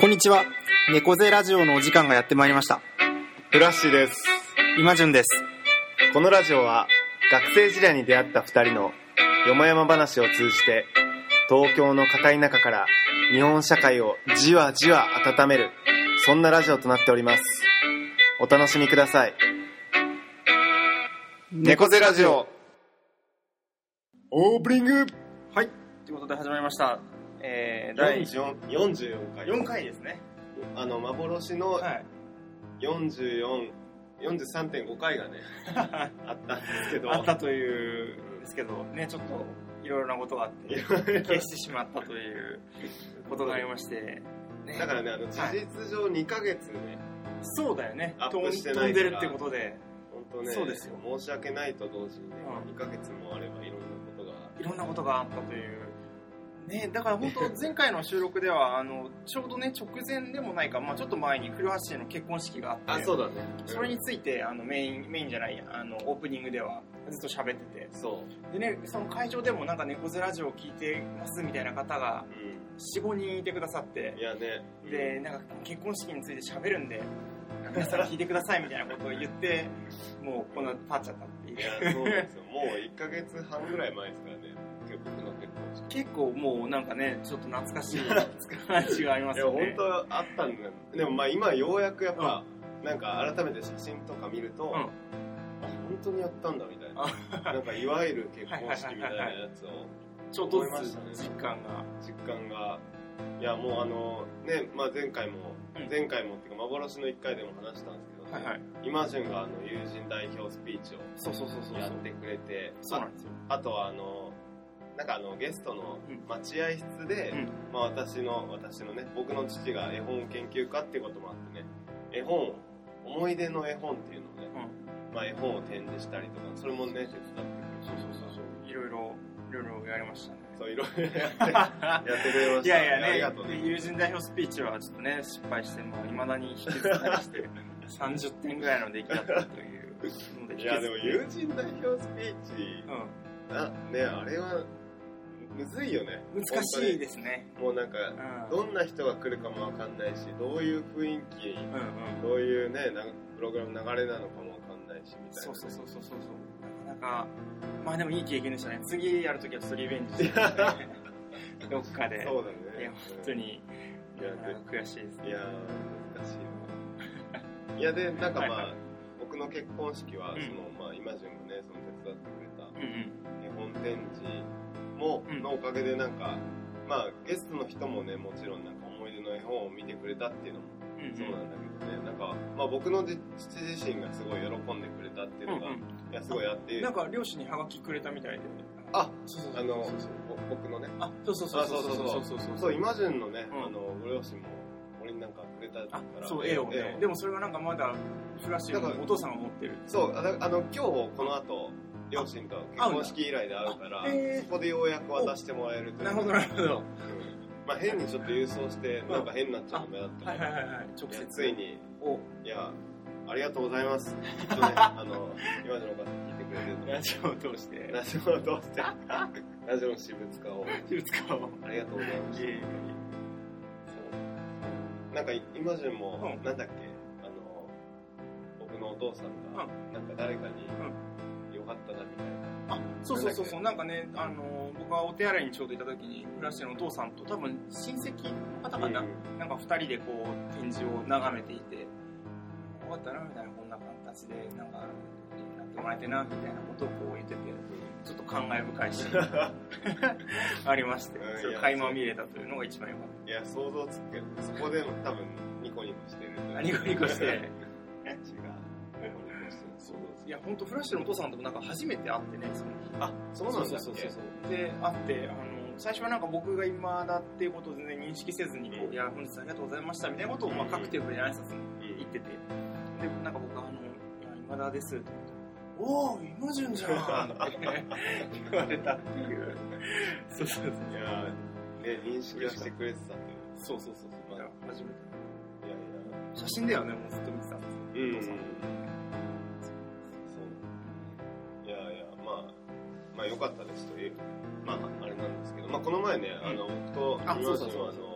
こんにちは。猫背ラジオのお時間がやってまいりました。フラッシュです。今順です。このラジオは学生時代に出会った二人のよもやま話を通じて東京の片田舎から日本社会をじわじわ温めるそんなラジオとなっております。お楽しみください。猫背ラジオオープニングはい。ということで始まりました。えー、第44 44回4回ですね。あの幻のはい。44 43.5回がね あったんですけどあったというんですけど、ね、ちょっといろいろなことがあって、消してしまったということがありまして、ねだからね、あの事実上2ヶ月ね、そうだよね。アップしてないから飛んでるってことで、本当ね、そうですよ申し訳ないと同時にね、うん2ヶ月もあればいろんなことが。いろんなことがあったという。ね、だから本当前回の収録では あのちょうどね直前でもないか、まあ、ちょっと前に古橋の結婚式があってあ、そうだね。それについてあのメインメインじゃないやあのオープニングではずっと喋っててそう。でねその会場でもなんか猫背ラジオを聞いてますみたいな方がう45人いてくださってん。いやね。でなんか結婚式について喋るんで皆さん聞いてくださいみたいなことを言って もうこんな経っちゃったっていいうや、そうなんですよ。もう1ヶ月半ぐらい前ですからね、僕の結構もうなんかねちょっと懐かしい 感じがありまいや、すよね。本当あったんだよ。でもまあ今ようやくやっぱ、なんか改めて写真とか見ると、ん。あ、本当にやったんだみたいな。なんかいわゆる結婚式みたいなやつをちょっとずつ実感が。実感が。いやもうあのね、まあ、前回も、うん。前回もっていうか幻の1回でも話したんですけど、ね。はいはい。今潤があの友人代表スピーチをそうそうそうそうやってくれてそうなんですよ。ああとはあのなんかあのゲストのうん。待合室で、うん。まあ、私の私のね僕の父が絵本研究家っていうこともあってね絵本を思い出の絵本っていうのをね、まあ、絵本を展示したりとかそれもね手伝ってくそうそうそうそう。いろいろいろいろやりましたね。そういろいろやって やってくれましたいやいやねありがとうね。で友人代表スピーチはちょっとね失敗してもいまだに引きずったりして 30点ぐらいの出来だったといういやでも友人代表スピーチうあねあれはむずいよね。ん難しいですね。もうなんかうん。どんな人が来るかもわかんないしどういう雰囲気うんうん。どういうねなプログラムの流れなのかもわかんないしみたいなそうそうそうそうそうそう。なかなかまあでもいい経験でしたね。次やるときはちょっとリベンジして、ね、どっかで。そうだね。いや本当に。いやなかなか悔しいですいや難しいわ。いやでなんかまあ、はいはい。僕の結婚式はうん。その、まあ今順もねその手伝ってくれたうんうん。絵本展示も、うん。のおかげでなんかまあゲストの人もねもちろんなんか思い出の絵本を見てくれたっていうのもうんそうなんだけどね、なんか、まあ、僕のじ父自身がすごい喜んでくれたっていうのが、うんいやすごいあって。なんか漁師にハガキくれたみたいで。あそうそうそう。あのそうそうぼ僕のね。あそうそうそうそう。そうそうそう。そうそう今順のね、うん。あのご両親も俺になんかくれたかあらそう絵をね。でもそれがなんかまだフラッシュお父さんが持ってるそうあの今日この後両親と結婚式以来で会うからそこでようやく渡してもらえるという。なるほどなるほど。うん。まあ変にちょっと郵送してなんか変になっちゃうの目だったはいはいはいはい。直接。ついにお。いやありがとうございます。きっとねあの今のお方聞いてくれてると思うラジオを通して。ラジオを通して、ラジオの私物化を、私物化を。ありがとうございましいえいえた。なんか、今順も、うん。なんだっけ、あの、僕のお父さんが、なんか誰かに、よかったなみたいな。あそうそうそうそう。なんかねあの僕はお手洗いにちょうどいた時にフラッシュのお父さんと多分親戚の方かな、うん。なんか二人でこう展示を眺めていてよかったなみたいなこんな形でなんかやってもらえてなみたいなことをこう言っててちょっと感慨深いし ありましてうん。それを垣間見れたというのが一番良かっいや、想像つくけど、そこでも多分、ニコニコしてる。ニコニコして。違う。いや本当フラッシュのお父さんともなんか初めて会ってねその。あ、そうなんそうそうそうで会ってあの最初はなんか僕が今だっていうことを全然認識せずにこう、うんいや本日ありがとうございましたみたいなことを、まあ、うん各テルに挨拶にうん言ってて。でなんか僕があの「いや今田です」って言って「おお今順じゃん」って言われたっていう。そうそうそう。いやね、認識はしてくれてたっていう。そうそうそうそう、まあ、初めて。いやい写真だよねもうずっと見てたんですよ。や。うん。お父さん良かったですという、まああれなんですけど、まあこの前ね、あの、僕とあ今そうそうそう。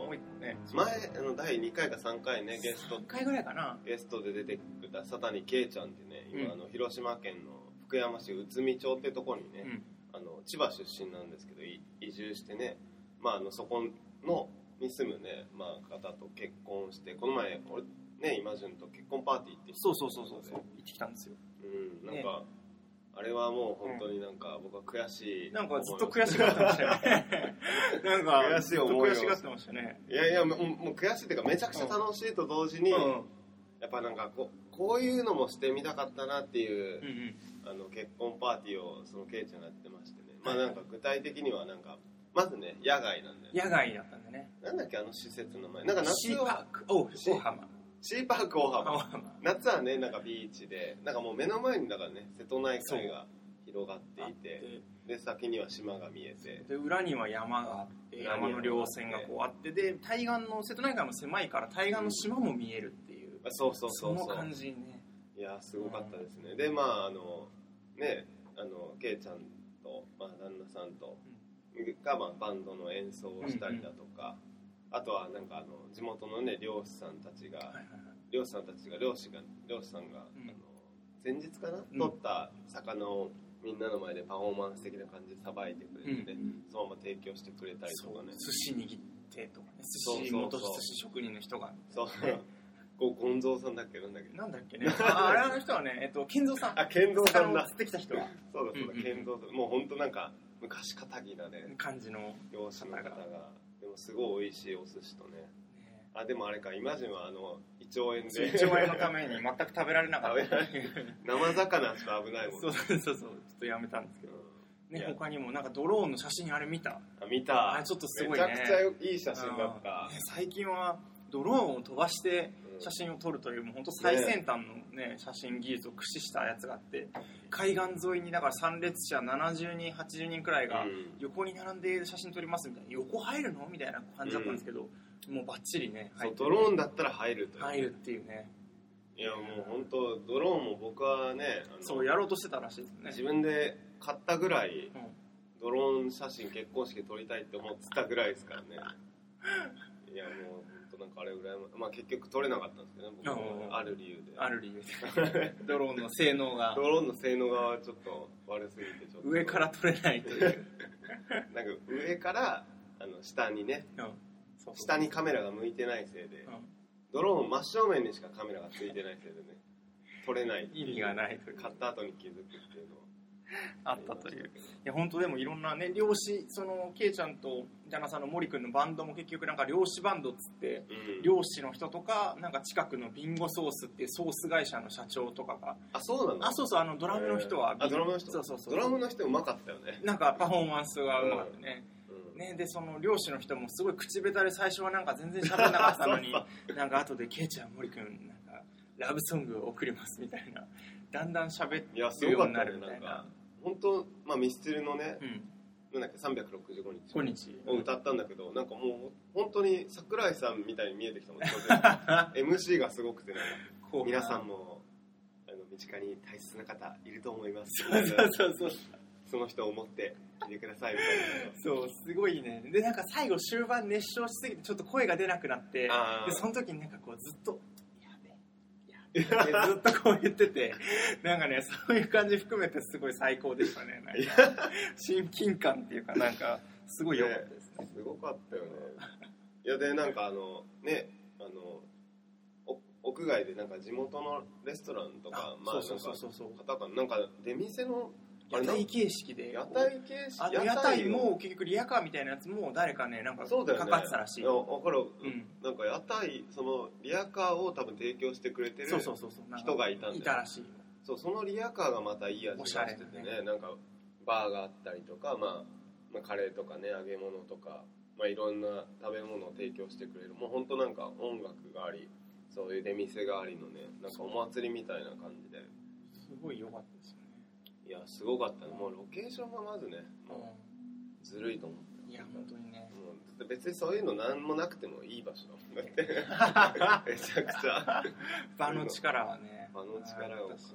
島の前あの第2回か3回ねゲスト1回ぐらいかな。ゲストで出てくれた佐谷圭ちゃんってね今、うん。あの広島県の福山市内海町ってとこにね、うん。あの千葉出身なんですけどい移住してね、まあ、あのそこのに住むね、まあ、方と結婚してこの前俺ね今順と結婚パーティー行ってきたそうそうそうそうそう。行ってきたんですよ。うんなんか、あれはもう本当になんか僕は悔しいなんかずっと悔しがってましたよね。なんか悔しい思いを。悔しがってましたね。いやいやもうもう悔しいっていうかめちゃくちゃ楽しいと同時に、うん。やっぱなんかこうこういうのもしてみたかったなっていううんうん。あの結婚パーティーをそのケイちゃんがやってましてね。まあなんか具体的にはなんかまずね野外なんだよ野外だったんでね。なんだっけあの施設の名前。なんかシーパ夏はーク。お大浜シーパーク大大浜浜夏はねなんかビーチでなんかもう目の前にだからね瀬戸内海が広がっていてで先には島が見えて。で裏には山があって山の稜線がこうあってで対岸の瀬戸内海も狭いから対岸の島も見えるっていううそうそうそう。その感じね。いやすごかったですね。でまああのねあのケイちゃんと、まあ、旦那さんとが、まあ、バンドの演奏をしたりだとか、あとはなんかあの地元のね漁師さんたちが、はいはいはい。漁師さんたちが漁師が漁師さんが、うん。あの前日かな、うん取った魚をみんなの前でパフォーマンス的な感じでさばいてくれて、ねうんそのまま提供してくれたりとかね。寿司握ってとかね。そうそうそう寿司元寿司職人の人が。そうこうゴンゾーさんだっけなんだっけなんだっけね。ああれあの人はねえっと健三さん。あ健三さんだ。釣ってきた人は。そうだそうだ、健三さん。もう本当なんか昔かたぎなね感じの漁師の方が。でもすごい美味しいお寿司とね。ね。あでもあれかイマジンはあの胃腸炎で。1兆円のために全く食べられなかった。生魚しか危ないもんそうそうそう。ちょっとやめたんですけど。うんね他にもなんかドローンの写真あれ見た？あ見た。あちょっとすごいね。めちゃくちゃいい写真だった。うんね最近はドローンを飛ばしてうん。写真を撮るというもう本当最先端のね写真技術を駆使したやつがあって海岸沿いにだから参列者70人80人くらいがうん。横に並んで写真撮りますみたいな。横入るの？みたいな感じだったんですけど、もうバッチリねドローンだったら入ると入るっていうね。いやもう本当ドローンも僕はねそうやろうとしてたらしいですね。自分で買ったぐらいうん。ドローン写真結婚式撮りたいって思ってたぐらいですからね。いやもうなんかあれぐらいままあ結局撮れなかったんですけどね僕ある理由で。ある理由で。ドローンの性能が。ドローンの性能がちょっと悪すぎてちょっと。上から撮れないという、なんか上からあの下にね。うん。そう。そう下にカメラが向いてないせいで。うん。ドローン真正面にしかカメラがついてないせいでね。撮れないいう。意味がない買った後に気づくっていうのを あったという。いや本当でもいろんなね漁師そのケイちゃんと旦那さんの森君のバンドも結局なんか漁師バンドっつってうん。漁師の人とかなんか近くのビンゴソースっていうソース会社の社長とかが。あそうなの？あそうそうあのドラムの人はあドラムの人？そうそうそう。ドラムの人うまかったよね。なんかパフォーマンスがうまかったね,、うん。ねでその漁師の人もすごい口下手で最初はなんか全然喋らなかったのになんか後で「ケイちゃん森君なんかラブソングを送ります」みたいな。だんだん喋るようになるみたいな本当まあミスチルのねうん。なんだっけ365日を歌ったんだけどなんかもう本当に桜井さんみたいに見えてきたもん MC がすごくてね皆さんもあの身近に大切な方いると思います。そうそうそうその人を思って聞いてくださいみたいな。そうすごいね。でなんか最後終盤熱唱しすぎてちょっと声が出なくなってでその時になんかこうずっと「やべやべ」ってずっとこう言っててなんかねそういう感じ含めてすごい最高でしたねなんいや。か親近感っていうかなんかすごい良かったですね。すごかったよね。いやでなんかあのねあのお屋外でなんか地元のレストランとかまあそうそうそうそうなんか出店の屋台形式で屋台形式？屋台も結局リアカーみたいなやつも誰かねなんかそうだよね。かかってたらしい。いや分かる、うん。なんか屋台そのリアカーを多分提供してくれてるそうそうそうそう。なんか人がいたんだよ。いたらしい。そうそのリアカーがまたいい味がおしゃれしててなね。なんかバーがあったりとか、まあ、まあカレーとかね揚げ物とか、まあ、いろんな食べ物を提供してくれる。もう本当なんか音楽がありそういう出店がありのねなんかお祭りみたいな感じで。すごい良かったいやすごかったね。もうロケーションがまずねもうずるいと思った。いや本当にね。もう別にそういうの何もなくてもいい場所。だもんだって。めちゃくちゃ。場の力はね。場の力をあったし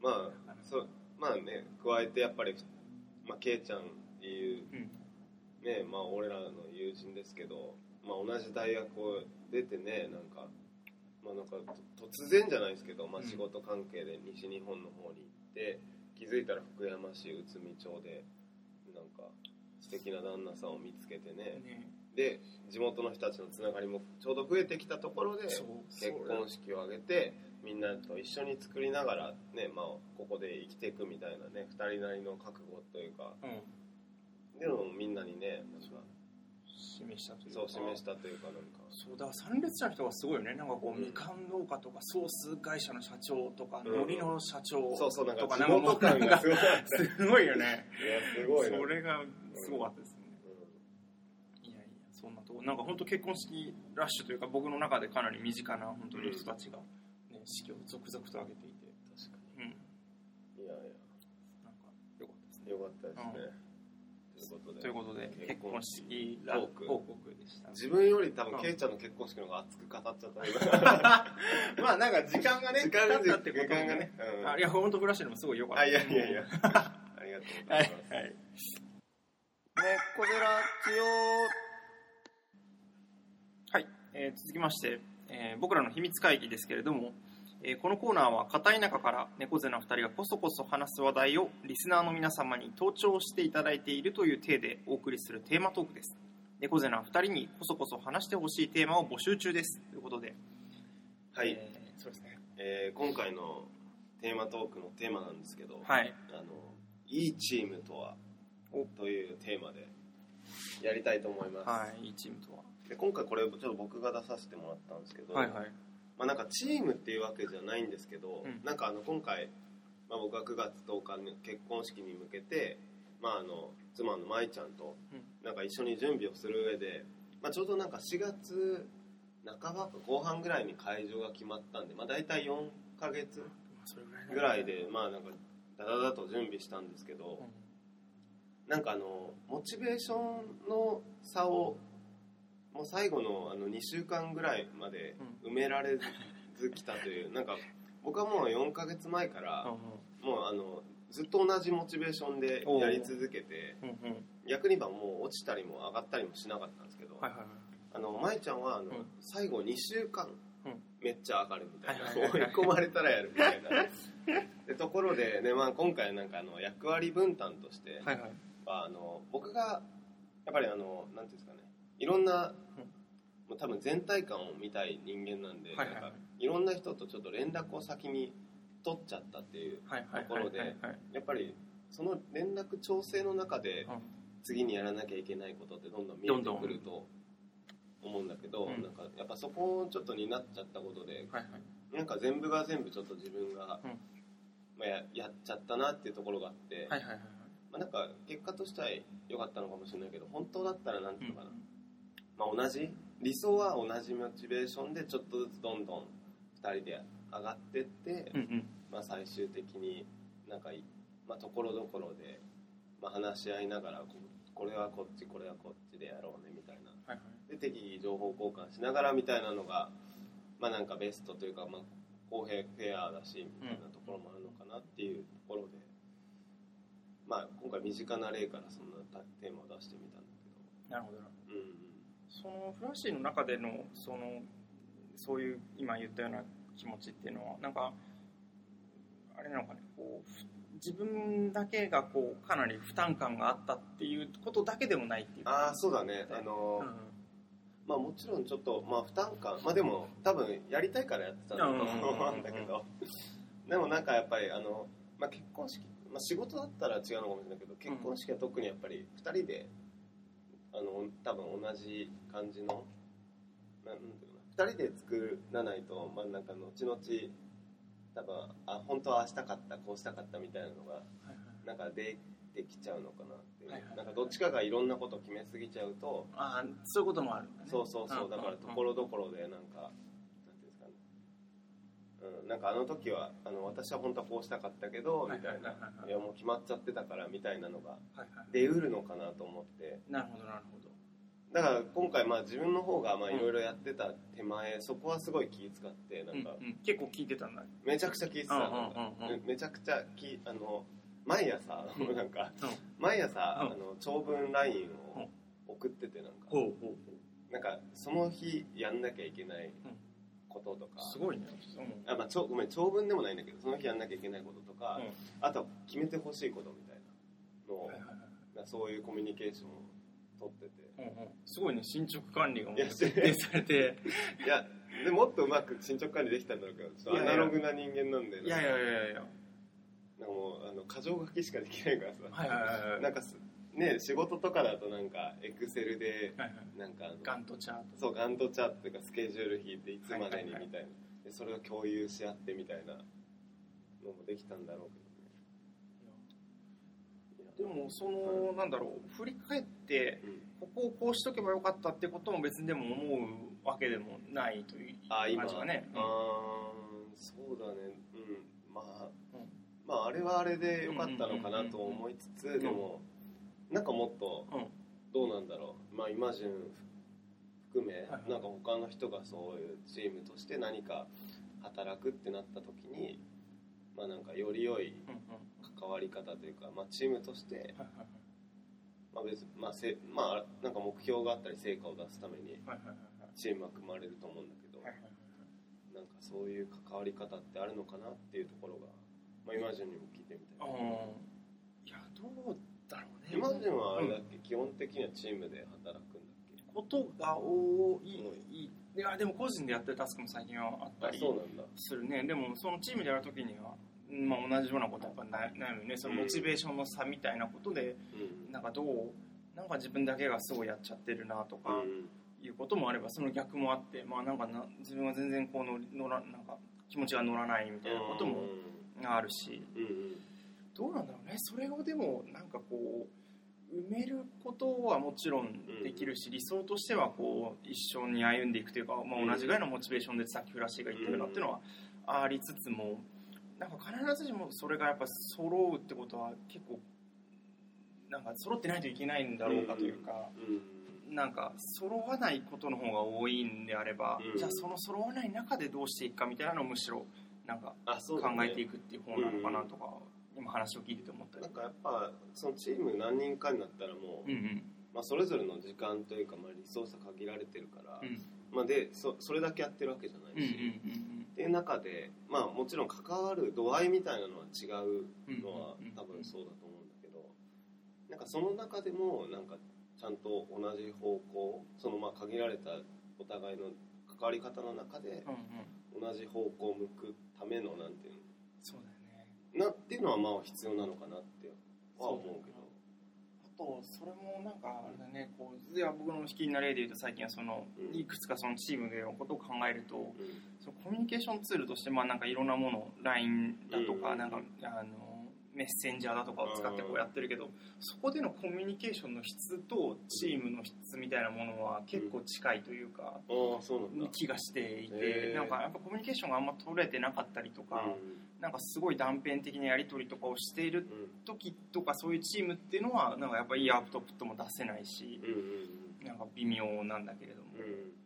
まあそうまあね加えてやっぱり、まあ、ケイちゃんっていううん。ねまあ俺らの友人ですけどまあ、同じ大学を出てねなんか,、まあ、なんかと突然じゃないですけど、まあ、うん。仕事関係で西日本の方に行って、気づいたら福山市内海町でなんか素敵な旦那さんを見つけてね。ね。で地元の人たちのつながりもちょうど増えてきたところで結婚式を挙げてみんなと一緒に作りながらね、まあ、ここで生きていくみたいなね2人なりの覚悟というか。うん。っていうのもみんなにねなんか示したというか。そう示したというかなんか。そうだ参列者の人がすごいよね。なんかこう、うん。みかん農家とかソース会社の社長とか、うん。海苔の社長そうそうなんかとか地なんかもう元感がすごい。すごいよね。いやすごいな。それがすごかったですね、いやいやそんなとこなんか本当結婚式ラッシュというか僕の中でかなり身近な本当に人たちが、ね、式を続々と挙げていて。確かうん。にいやいなんかよかったですね。やよかったですね、ことで。ということで結結婚婚式報告でした自分より多うん分ケイちゃんの結婚式の方が熱く語っちゃった。まあなんか時間がね時間ったってこと時間がね、うん。あいや本当フラッシュでもすごい良かった。あいやいやいや。ありがとうござはいい。ます、はい猫ゼラチはい、えー続きまして、えー僕らの秘密会議ですけれども、えーこのコーナーは片田舎から猫背な2人がこそこそ話す話題をリスナーの皆様に登聴していただいているという体でお送りするテーマトークです。猫背な2人にこそこそ話してほしいテーマを募集中です。ということで。はい、えーそうですね。えー今回のテーマトークのテーマなんですけど、はい。あのいいチームとはお。というテーマでやりたいと思います、はいいいチームとは。で今回これちょっと僕が出させてもらったんですけど、はいはいまあ、なんかチームっていうわけじゃないんですけど、うん。なんかあの今回、まあ、僕は9月10日に結婚式に向けて、まあ、あの妻の舞ちゃんとうん。なんか一緒に準備をする上で、まあ、ちょうどなんか4月半ばか後半ぐらいに会場が決まったんで、まあ、大体4ヶ月ぐらいでまあなんかダダダと準備したんですけど、なんかあのモチベーションの差をもう最後のあの2週間ぐらいまで埋められずきたという なんか僕はもう4ヶ月前からうんもうあのずっと同じモチベーションでやり続けてうんうん。うん逆に言えばもう落ちたりも上がったりもしなかったんですけど、はいはいはい。あの舞ちゃんはあの、ん。最後2週間うん。めっちゃ上がるみたいな、追い込まれたらやるみたいな。でところで、ねまあ、今回なんかあの役割分担として、はいはい。あの僕がやっぱりあのなんていうんですかねいろんな、もう多分全体感を見たい人間なんで、はいはいなんかいろんな人とちょっと連絡を先に取っちゃったっていうところでやっぱりその連絡調整の中でうん。次にやらなきゃいけないことってどんどん見えてくると思うんだけどうん。なんかやっぱそこをちょっと担っちゃったことではいはい。なんか全部が全部ちょっと自分が、うん。まあ、ややっちゃったなっていうところがあって、はいはいはい。まあ、なんか結果としては良かったのかもしれないけど本当だったらなんていうのかな、うんまあ、同じ？理想は同じモチベーションでちょっとずつどんどん2人で上がってって、うんうん。まあ、最終的になんかい、まあ、ところどころで、まあ、話し合いながらここれはこっちこれはこっちでやろうねみたいな。はいはい。で適宜情報交換しながらみたいなのがまあなんかベストというか、まあ、公平フェアだしみたいなところもあるのかなっていうところで、まあ今回身近な例からそんなテーマを出してみたんだなるほどなけど。うんそのフラッシーの中でのそのそういう今言ったような気持ちっていうのはなんかあれなのかねこうふ自分だけがこうかなり負担感があったっていうことだけでもないっていうああそうだね。あのうん。まあもちろんちょっとまあ負担感まあでも多分やりたいからやってたんだと思うんだけど。でもなんかやっぱりあの、まあ、結婚式、まあ、仕事だったら違うのかもしれないけど結婚式は特にやっぱり2人であの多分同じ感じのなんなんていうのかな2人で作らないとまあなんか後々多分あ本当はああしたかったこうしたかったみたいなのがなんか出てきちゃうのかなっていう、なんかどっちかがいろんなことを決めすぎちゃうとああそういうこともあるね。そうそうそう。だからところどころでなんかうんなんかあの時はあの私は本当はこうしたかったけどみたいな。はいやもう決まっちゃってたからみたいなのが出うるのかなと思って。なるほどなるほど。だから今回まあ自分の方がまあいろいろやってた手前そこはすごい気使ってなんか。うんうん。結構聞いてたんだ。めちゃくちゃ聞いてた。めめちゃくちゃきあの毎朝うん。なんかうん。毎朝うん。あの長文 LINE うん。を送っててなんか。なんかその日やんなきゃいけないこととか、すごいね、あまあ、ちょごめん長文でもないんだけどその日やんなきゃいけないこととか、うん。あとは決めてほしいことみたいなのを、はいはいはい。そういうコミュニケーションを取ってて。うんうん。すごいね進捗管理がもういや徹底されて。いやでもっとうまく進捗管理できたんだろうけどちょっとアナログな人間なんでいやいやいやいや。なんかもうあの箇条書きしかできないからさ、はいはいはいはい。なんかすね仕事とかだとなんかエクセルでなんかガントチャート。そうガントチャートとかスケジュール引いていつまでにみたいな、はいはいはい。でそれを共有し合ってみたいなのもできたんだろうけでもそのなんだろう振り返ってどね、ここをこうしとけばよかったってことも別にでも思うわけでもないというあ今。感じがね。うん、そうだね。うん。まあ、うん。まああれはあれでよかったのかなと思いつつ、ん。でもなんかもっとうん。どうなんだろう。まあイマジン含め、はいなんか他の人がそういうチームとして何か働くってなった時にまあなんかより良い関わり方というか、まあ、チームとして、まあ別まあせまあ、なんか目標があったり成果を出すためにチームは組まれると思うんだけど、なんかそういう関わり方ってあるのかなっていうところが、まあ、イマジンにも聞いてみたい。あーいやどうだろうね。イマジンはあれだっけ、基本的にはチームで働くんだっけ？ことが多い,、ういやでも個人でやってるタスクも最近はあったありするね。でもそのチームでやるときには、まあ、同じようなことやっぱ悩悩むよね。そのモチベーションの差みたいなことで、うん。なんかどうなんか自分だけがすごいやっちゃってるなとかうん。いうこともあればその逆もあってまあなんかな自分は全然こう乗り乗らなんか気持ちが乗らないみたいなこともあるし。うんうんどうなんだろうね。それをでもなんかこう埋めることはもちろんできるし、理想としてはこう一緒に歩んでいくというか、まあ、同じぐらいのモチベーションでさっきフラッシーが言ったようなっていうのはありつつもなんか必ずしもそれがやっぱ揃うってことは結構なんか揃ってないといけないんだろうかというか。うん。なんか揃わないことの方が多いんであれば、うん。じゃあその揃わない中でどうしていくかみたいなのをむしろなんか考えていくっていう方なのかなとか、今話を聞いてて思ったり。なんかやっぱそのチーム何人かになったらもう、うんうん。まあ、それぞれの時間というか、まあ、リソースが限られてるから、うん。まあ、でそそれだけやってるわけじゃないし、うんうんっていう中で、まあ、もちろん関わる度合いみたいなのは違ううんのはうん。多分そうだと思うんだけどなんかその中でもなんかちゃんと同じ方向そのまあ限られたお互いの関わり方の中でうんうん。同じ方向を向くためのなんていうのなっていうのはまあ必要なのかなっては思うけど。あとそれもなんかあれだねこういや僕の引きな例で言うと最近はその、うん。いくつかそのチームでのことを考えるとうん。そのコミュニケーションツールとしてまあなんかいろんなもの LINE だとか、うん。なんかあのメッセンジャーだとかを使ってこうやってるけど、そこでのコミュニケーションの質とチームの質みたいなものは結構近いというか、気がしていて、なんかやっぱコミュニケーションがあんま取れてなかったりとか、なんかすごい断片的なやり取りとかをしている時とかそういうチームっていうのはなんかやっぱいいアウトプットも出せないしなんか微妙なんだけれども、うん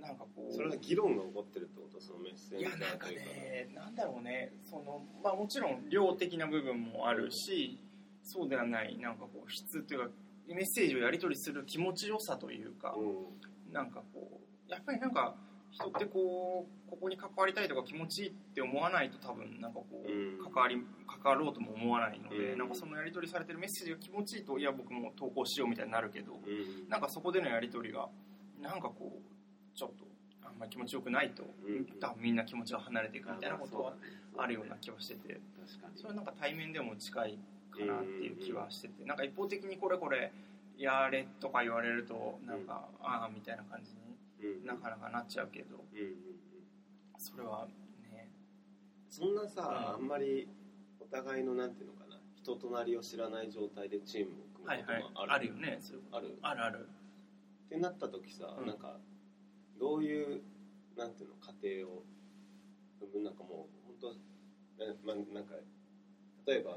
なんかこう。それは議論が起こってるってこと？そのメッセージいやなんかねなんだろうね。その、まあ、もちろん量的な部分もあるしそうではないなんかこう質というかメッセージをやり取りする気持ちよさというか、うん。なんかこうやっぱりなんか人ってこうここに関わりたいとか気持ちいいって思わないと多分なんかこう、うん。関わり関わろうとも思わないので、うん。なんかそのやり取りされてるメッセージが気持ちいいといや僕も投稿しようみたいになるけど、うん。なんかそこでのやり取りがなんかこうちょっとあんまり気持ちよくないと、うん多分みんな気持ちが離れていくみたいなことはあるような気気はしてて確かに。それはなんか対面でも近いかなっていう気はしててなんか一方的にこれこれやれとか言われるとなんか、ああみたいな感じにうんなかなかなっちゃうけどそれはね。そんなさ、うん。あんまりお互いのなんていうのかな人となりを知らない状態でチームを組むはいはいこともある,、あるよねそういうある。あるある。ってなった時さ、うん。なんかどういうなんていうの過程をなんかもう本当な,、まあ、なんか例えば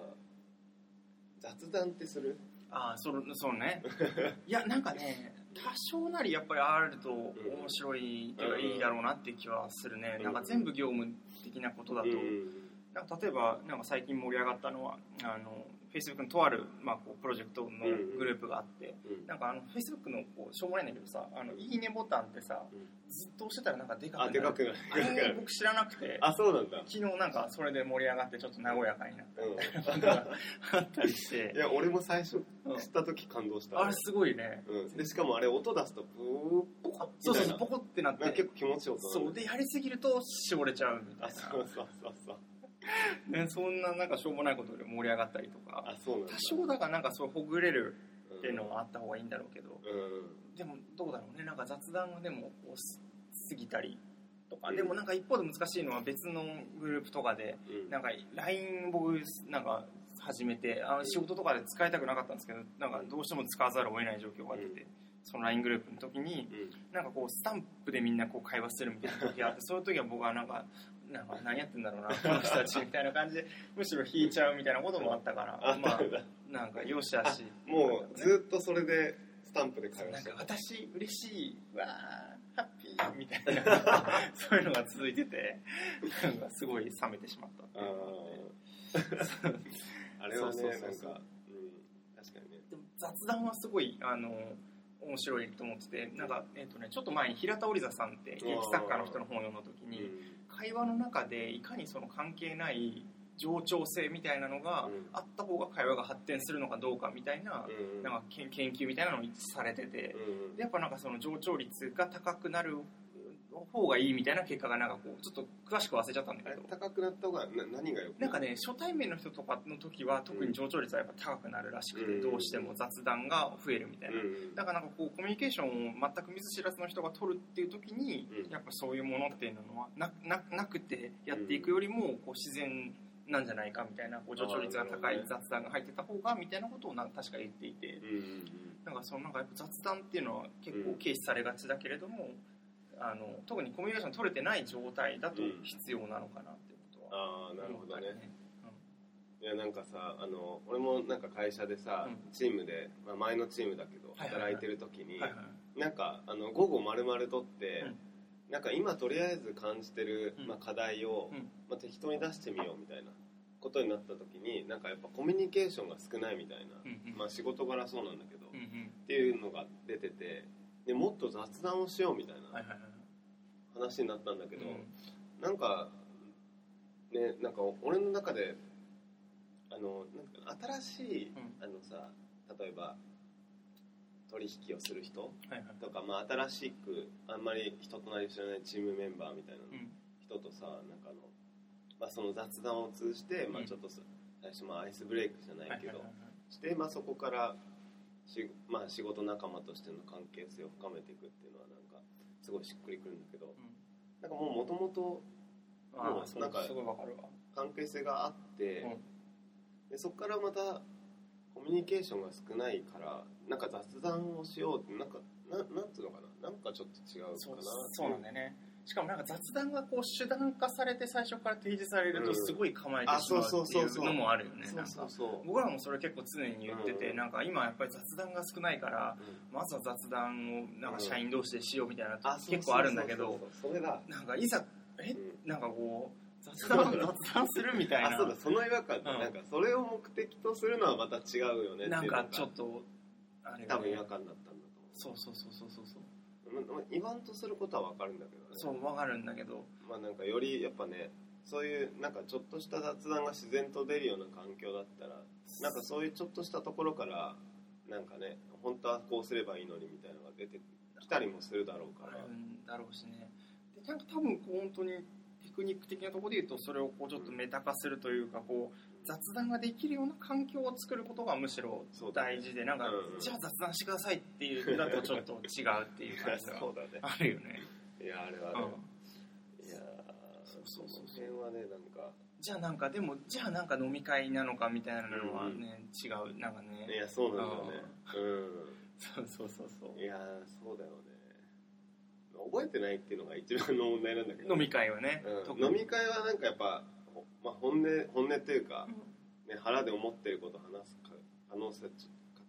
雑談ってする？ああそそうね。いやなんかね多少なりやっぱりあると面白いといういいだろうなっていう気はするね、うん。なんか全部業務的なことだと、うん。なんか例えばなんか最近盛り上がったのはあの Facebook のとある、まあ、こうプロジェクトのグループがあって、うんなんかあの Facebook のこうしょうもないんだけどさあのいいねボタンってさ、うん。ずっと押してたらなんかでかくなあるでかくなる。あれ僕知らなくて。あそうなんだ。昨日なんかそれで盛り上がってちょっと和やかになったうんみたいな。ことがあったりして。いや俺も最初うん。知った時感動した、あれすごいね。うん、でしかもあれ音出すとブーポコッそうそうそうポコってなって。結構気持ちよくなる。そう。でやりすぎると絞れちゃうみたあいそうそうそうそう。な、ね、そんななんかしょうもないことで盛り上がったりとか。あそうなんだ。多少だからなんかそうほぐれるうんっていうのはあった方がいいんだろうけど。うん。でもどうだろうね。なんか雑談はでもこうす過ぎたりとか、うん。でもなんか一方で難しいのは別のグループとかでうん。なんか LINE 僕なんか始めてあの仕事とかで使いたくなかったんですけどなんかどうしても使わざるを得ない状況が出て、その LINE グループの時にうん。なんかこうスタンプでみんなこう会話するみたいな時があって そういう時は僕はなんかなんか何やってんだろうなこの人たちみたいな感じでむしろ引いちゃうみたいなこともあったからあまあなんかよしあしもうずっとそれでスタンプで会なんか話してた。私嬉しいわーハッピーみたいな。そういうのが続いててなんかすごい冷めてしまったっていうあれはねそうそうそうそう。なんかうん確かにね。でも雑談はすごいあの面白いと思っててなんか、えっとね、ちょっと前に平田織座さんって劇作家の人の本を読んだ時に会話の中でいかにその関係ない冗長性みたいなのがうん。あった方が会話が発展するのかどうかみたいななんか研研究みたいなのをされてて。うん。でやっぱなんかその上長率が高くなる方がいいみたいな結果がなんかこうちょっと詳しく忘れちゃったんだけど。高くなった方がな何がよくなんかね初対面の人とかの時は特に上長率はやっぱ高くなるらしくてうん。どうしても雑談が増えるみたいな。うんだからなんかこうコミュニケーションを全く見ず知らずの人が取るっていう時に、うん。やっぱそういうものっていうのはなななくてやっていくよりもこう自然なんじゃないかみたいなこう上長率が高い雑談が入ってた方がみたいなことをな確か言っていて。うんうんなんかそのなんかやっぱ雑談っていうのは結構軽視されがちだけれども、あの特にコミュニケーション取れてない状態だと必要なのかなってことは。ああなるほどね。思ったりいやなんかさあの俺もなんか会社でさ、うん。チームで、まあ、前のチームだけど働いてる時に、はいはいなんかあの午後丸々とって、うん。なんか今とりあえず感じてる、うん。まあ、課題を、うん。まあ、適当に出してみようみたいなことになった時になんかやっぱコミュニケーションが少ないみたいな、うんうん。まあ、仕事柄そうなんだけど、うんうん。っていうのが出ててでもっと雑談をしようみたいな話になったんだけど、うん。なんかねなんか俺の中であのなんか新しい、うん。あのさ例えば取引をする人とか、まあ、新しくあんまり人となり知らないチームメンバーみたいなうん。人とさなんかあの、まあ、その雑談を通じて、まあ、うん。ちょっとさ最初まあアイスブレイクじゃないけど、して、まあ、そこからし、まあ、仕事仲間としての関係性を深めていくっていうのはなんかすごいしっくりくるんだけど、なんかもうもともとあもうなんかあそうすごいわかるわ。関係性があって、うん。でそこからまたコミュニケーションが少ないからなんか雑談をしようってなんかななんつうのかな？なんかちょっと違うかなそうなんだよねしかもなんか雑談がこう手段化されて最初から提示されるとすごい構えてしまうっていうのもあるよね。そうなんかそうそう僕らもそれ結構常に言ってて、うん。なんか今やっぱり雑談が少ないからまずは雑談をなんか社員同士でしようみたいなあ結構あるんだけどなんかいざえうん。なんかこう雑談 雑談するみたいな。あそうだ。その違和感なんかそれを目的とするのはまた違うよねなんかちょっとあれ多分違和感だったんだと思うそう。そうそうそうそうそうまま言わんとすることは分かるんだけどね。そうわかるんだけど。まあなんかよりやっぱねそういうなんかちょっとした雑談が自然と出るような環境だったらなんかそういうちょっとしたところからなんかね本当はこうすればいいのにみたいなのが出てきたりもするだろうから。あるんだろうしね。でなんか多分こう本当にテクニック的なところで言うとそれをこうちょっとメタ化するというかこう雑談ができるような環境を作ることがむしろ大事でなんか、うんじゃあ雑談してくださいっていうのだとちょっと違うっていう感じが あるよね、いやあれはね、うん、いやそうそうそうその辺はねなんか。じゃあなんかでもじゃあなんか飲み会なのかみたいなのはね、違うなんかね。いやそうなんだよね。そうそうそうそうう。んいやそうだよね。覚えてないっていうのが一番の問題なんだけど。飲み会はね、うん。飲み会はなんかやっぱ、ほまあ、本音本音っていうか、ね、腹で思ってることを話すか可能性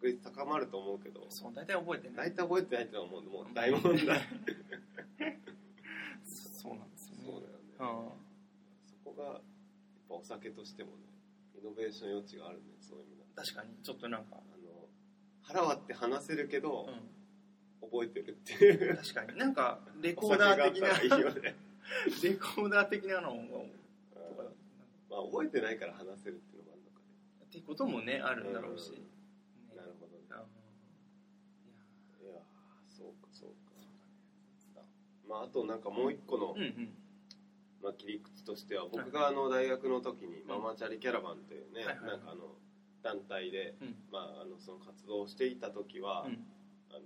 確率高まると思うけどそう大体覚えてない。大体覚えてないってのはもう。もう大問題。そうなんですよね。そうだよね。うん。そこがやっぱお酒としてもねイノベーション余地があるねそういう意味だ確かに。ちょっとなんか、あの腹割って話せるけど、う覚えてるっていう。ん、確かに。なんかレコーダー的ないいよね、レコーダー的なのがうんとかまあ、覚えてないから話せるっていうのもあるのかね。ってこともねあるんだろうし、うん。ね。なるほどね。いやそうかそうか。まああとなんかもう一個の、うんうん。まあ、切り口としては僕があの大学の時にママチャリキャラバンっていうね、はいはい。なんかあの団体で、うん。まあ、あのその活動をしていた時は、うん。あの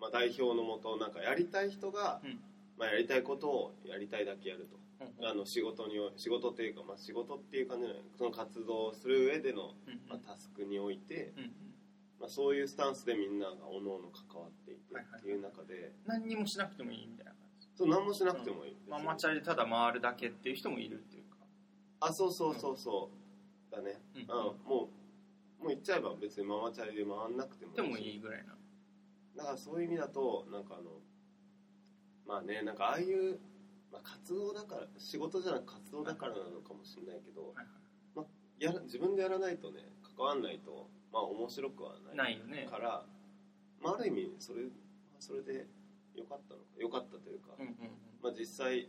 まあ、代表のもとなんかやりたい人が、うん。まあ、やりたいことをやりたいだけやると、うんあの仕事に仕事っていうか、まあ、仕事っていう感じじゃないその活動をする上での、うんまあ、タスクにおいて、まあ、そういうスタンスでみんながおのおの関わっていてはいはいっていう中で、何にもしなくてもいいみたいな感じ。そう何もしなくてもいい、ママチャリでただ回るだけっていう人もいるっていうか。あそうそうそうそう、だね、うん。うんもうもう言っちゃえば別にママチャリで回んなくてもでもしいいぐらいな。だからそういう意味だとなんかあのまあねなんかああいう、まあ、活動だから仕事じゃなく活動だからなのかもしれないけど、はいやら自分でやらないとね関わんないとまあ面白くはないないよね。から、まあ、ある意味それそれで良かったのか良かったというか、うんうんうん。まあ、実際、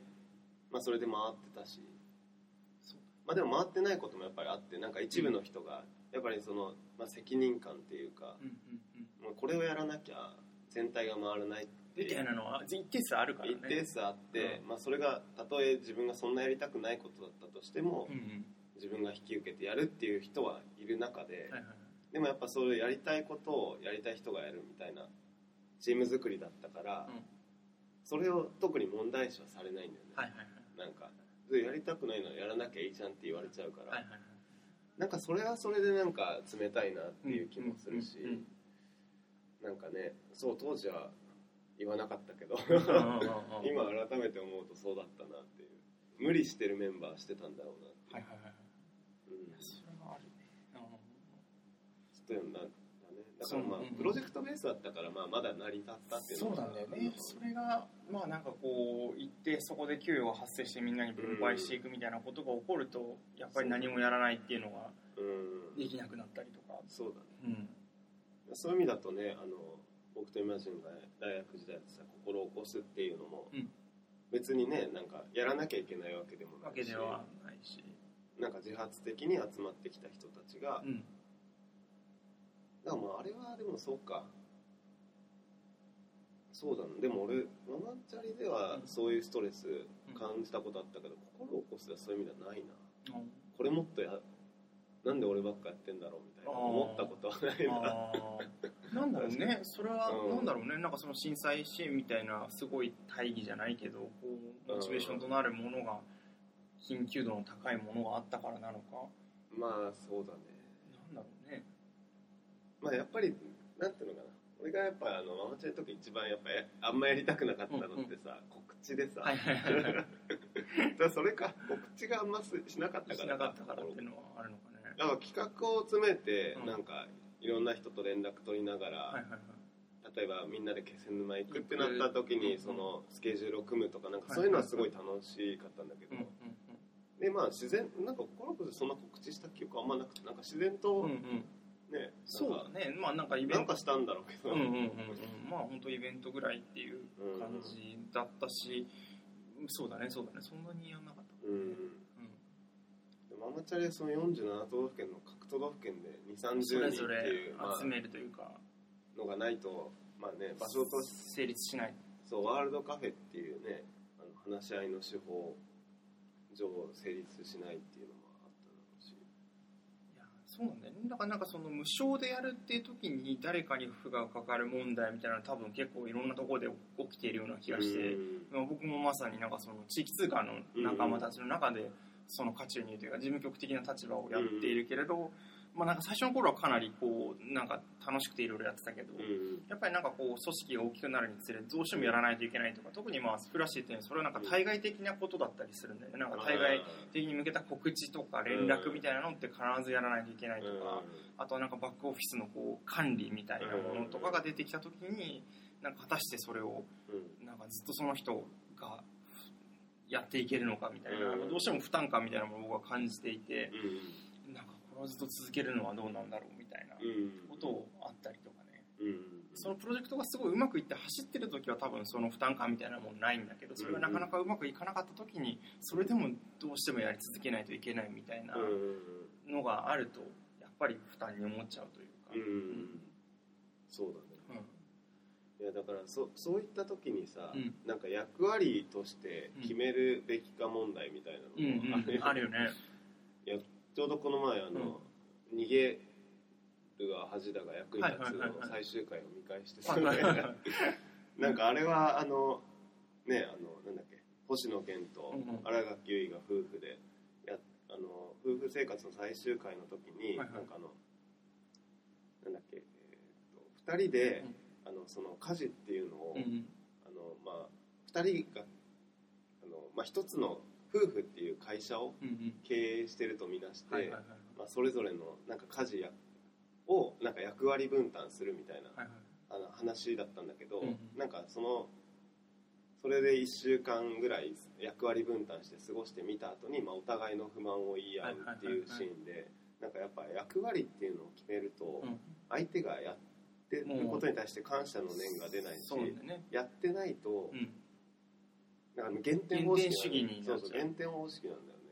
まあ、それで回ってたし。まあでも回ってないこともやっぱりあってなんか一部の人がやっぱりその、まあ、責任感っていうか、うんうんうん。もうこれをやらなきゃ全体が回らないみたいなのは一定数あるからね。一定数あって、まあ、それがたとえ自分がそんなやりたくないことだったとしても、うんうん。自分が引き受けてやるっていう人はいる中で、はいはいでもやっぱそういうやりたいことをやりたい人がやるみたいなチーム作りだったから、うん。それを特に問題視はされないんだよね、はいはいはい。なんかでやりたくないのはやらなきゃいいじゃんって言われちゃうから、はいはいはい。なんかそれはそれでなんか冷たいなっていう気もするし、うんうんなんかねそう当時は言わなかったけど 今改めて思うとそうだったなっていう。無理してるメンバーしてたんだろうなってはいはいはいうん。それはあるね。ちょっとなんだね。だからまあプロジェクトベースだったからまあまだ成り立ったっていうのそうなんだよねそれがまあなんかこう行ってそこで給与が発生してみんなに分配していくみたいなことが起こるとやっぱり何もやらないっていうのがうん。できなくなったりとか。そうだね。うんそういう意味だとねあの僕とイマジンが大学時代やってた心を起こすっていうのも、うん。別にねなんかやらなきゃいけないわけでもないしないし。なんか自発的に集まってきた人たちが、うん。だからまああれはでもそうか。そうだねでも俺ママチャリではそういうストレス感じたことあったけど、心を起こすではそういう意味ではないな。これもっとやなんで俺ばっかやってんだろうみたいな思ったことはないな。なんだろうね。それはうん。なんだろうね。なんかその震災支援みたいなすごい大義じゃないけどこうモチベーションとなるものが緊急度の高いものがあったからなのか。まあそうだね。なんだろうね。まあやっぱりなんていうのかな。俺がやっぱあのママチャリの時一番やっぱやあんまやりたくなかったのってさ、告知でさ、はいはいはいはい。それか告知があんましなかったかしらなかったからっていうのはあるのかねだから企画を詰めて、うん。なんかいろんな人と連絡取りながら、はいはいはい。例えばみんなで気仙沼行くってなった時にうんそのスケジュールを組むとかなんかはいそういうのはすごい楽しかったんだけど、うんうんでまあ自然なんかこの子でそんな告知した記憶あんまなくてなんか自然とうんうん。うんね、そうなんかだねまあなんかイベント。なんかしたんだろうけど、うんうんうんうん。まあ本当イベントぐらいっていう感じだったし、そうだねそうだね。そんなにやんなかった。うんママチャリはその47都道府県の各都道府県で2 3 0人ってそれぞれ集めるというか、のがないとまあね場所と成立しない。そうワールドカフェっていうねあの話し合いの手法上成立しないっていうのもあっただろうし。いやそうなんだよね。だからなんかその無償でやるっていう時に誰かに負がかかる問題みたいなの多分結構いろんなところで起きているような気がして、うん。まあ僕もまさになんかその地域通貨の仲間たちの中でその渦中にいるというか事務局的な立場をやっているけれど、まあなんか最初の頃はかなりこうなんか楽しくていろいろやってたけど、うん。やっぱりなんかこう組織が大きくなるにつれどうしてもやらないといけないとか特にまあフラッシーっていうのはそれはなんか対外的なことだったりするんだよね。なんか対外的に向けた告知とか連絡みたいなのって必ずやらないといけないとか、あとはなんかバックオフィスのこう管理みたいなものとかが出てきた時になんか果たしてそれをうん。なんかずっとその人がやっていけるのかみたいな、うん。どうしても負担感みたいなものを僕は感じていてうん。なんかここれをずっと続けるのはどうなんだろうみたいなうん。ことをあったりとかね。うん。そのプロジェクトがすごいうまくいって走ってる時は多分その負担感みたいなもんないんだけどそれがなかなかうまくいかなかった時にそれでもどうしてもやり続けないといけないみたいなうんのがあるとやっぱり負担に思っちゃうというか。うん。うんそうだね。うんいやだからそそういった時にさ、うん。なんか役割として決めるべきか問題みたいなうんのもあるよね。うんあるよね。ちょうどこの前あの、逃げるが恥だが役に立つはいはいはいはいの最終回を見返してはいはいはいはい。なんかあれはあのねあのなんだっけ星野源とうんうん。新垣結衣が夫婦でやあの夫婦生活の最終回の時に、はいはい。なんかあのなんだっけ、えー、と2人で、あのその家事っていうのを、うんうん。あのまあ、2人があの、まあ、一つの夫婦っていう会社を経営してるとみなして、まあ、それぞれのなんか家事やをなんか役割分担するみたいなはいはい。あの話だったんだけど、うんなんかそのそれで1週間ぐらい役割分担して過ごしてみた後に、まあ、お互いの不満を言い合うっていうシーンでなんかやっぱ役割っていうのを決めるとうん。相手がやってることに対して感謝の念が出ないしね。やってないとうん。なんか減点方式主義にそうそう減点方式なんだよね。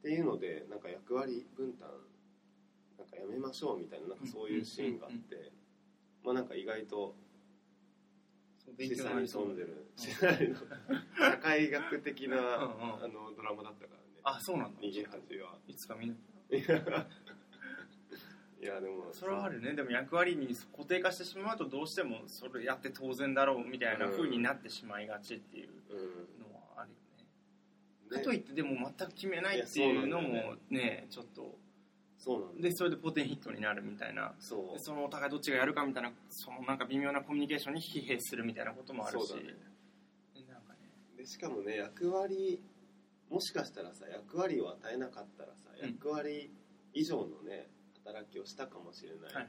っていうのでなんか役割分担なんかやめましょうみたいななんかそういうシーンがあってまあなんか意外とそう勉強示唆に富んでる社会学的なうんうん。あのドラマだったからね。あそうなんだ。逃げ恥は。いつか見な いいやでも。それはあるね。でも役割に固定化してしまうとどうしてもそれやって当然だろうみたいな風になってしまいがちっていううんのはあるよね。ねかといってでも全く決めないっていうのもいやそうなんね。ちょっと。そうなんだでそれでポテンヒットになるみたいな。そそのお互いどっちがやるかみたいなそのなんか微妙なコミュニケーションに疲弊するみたいなこともあるし。ね。なんかね。でしかもね役割もしかしたらさ役割を与えなかったらさ、うん。役割以上のね働きをしたかもしれない、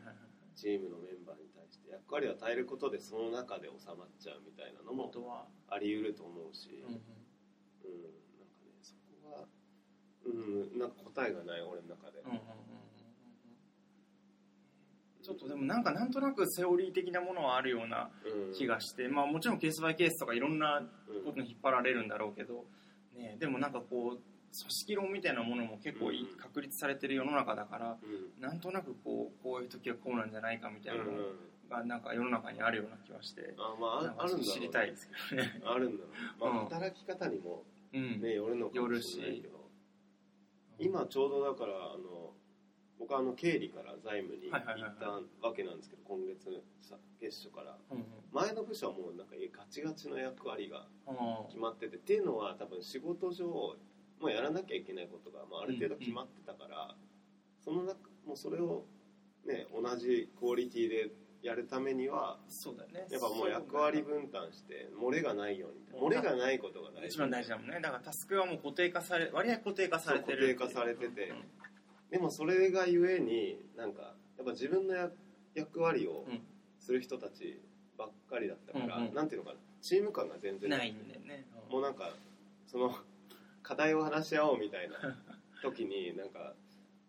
チームのメンバーに対して。役割を与えることでその中で収まっちゃうみたいなのもあり得ると思うし、うんうん。うん、なんかねそこはうんなんか答えがない俺の中で、うんうんうんうんちょっとでもなんかなんとなくセオリー的なものはあるようなうん。気がして、まあもちろんケースバイケースとかいろんなうんことに引っ張られるんだろうけど、ね、でもなんかこう組織論みたいなものも結構確立されてる世の中だからうん。なんとなくこうこういう時はこうなんじゃないかみたいなのうん。がなんか世の中にあるような気はしてあまあああるんだ知りたいですけどね。あるんだろう、まあうん。働き方にもうん。ねよるのかもしれないけど。今ちょうどだからあの僕はあの経理から財務に行ったわけなんですけど今月さ月初から。前の部署はもうなんかガチガチの役割があ決まってて。っていうのは多分仕事上もうやらなきゃいけないことが、まあ、ある程度決まってたから、その中もうそれをね同じクオリティでやるためにはそうだよね。やっぱもう役割分担して漏れがないように漏れがないことが大事。一番大事だもんね。だからタスクはもう固定化され割合固定化されてる固定化されてて。うん。でもそれがゆえになんかやっぱ自分のや役割をうん。する人たちばっかりだったから、うんうん。なんていうのかな。チーム感が全然ない。んだよね。もうなんかその課題を話し合おうみたいな 時になんか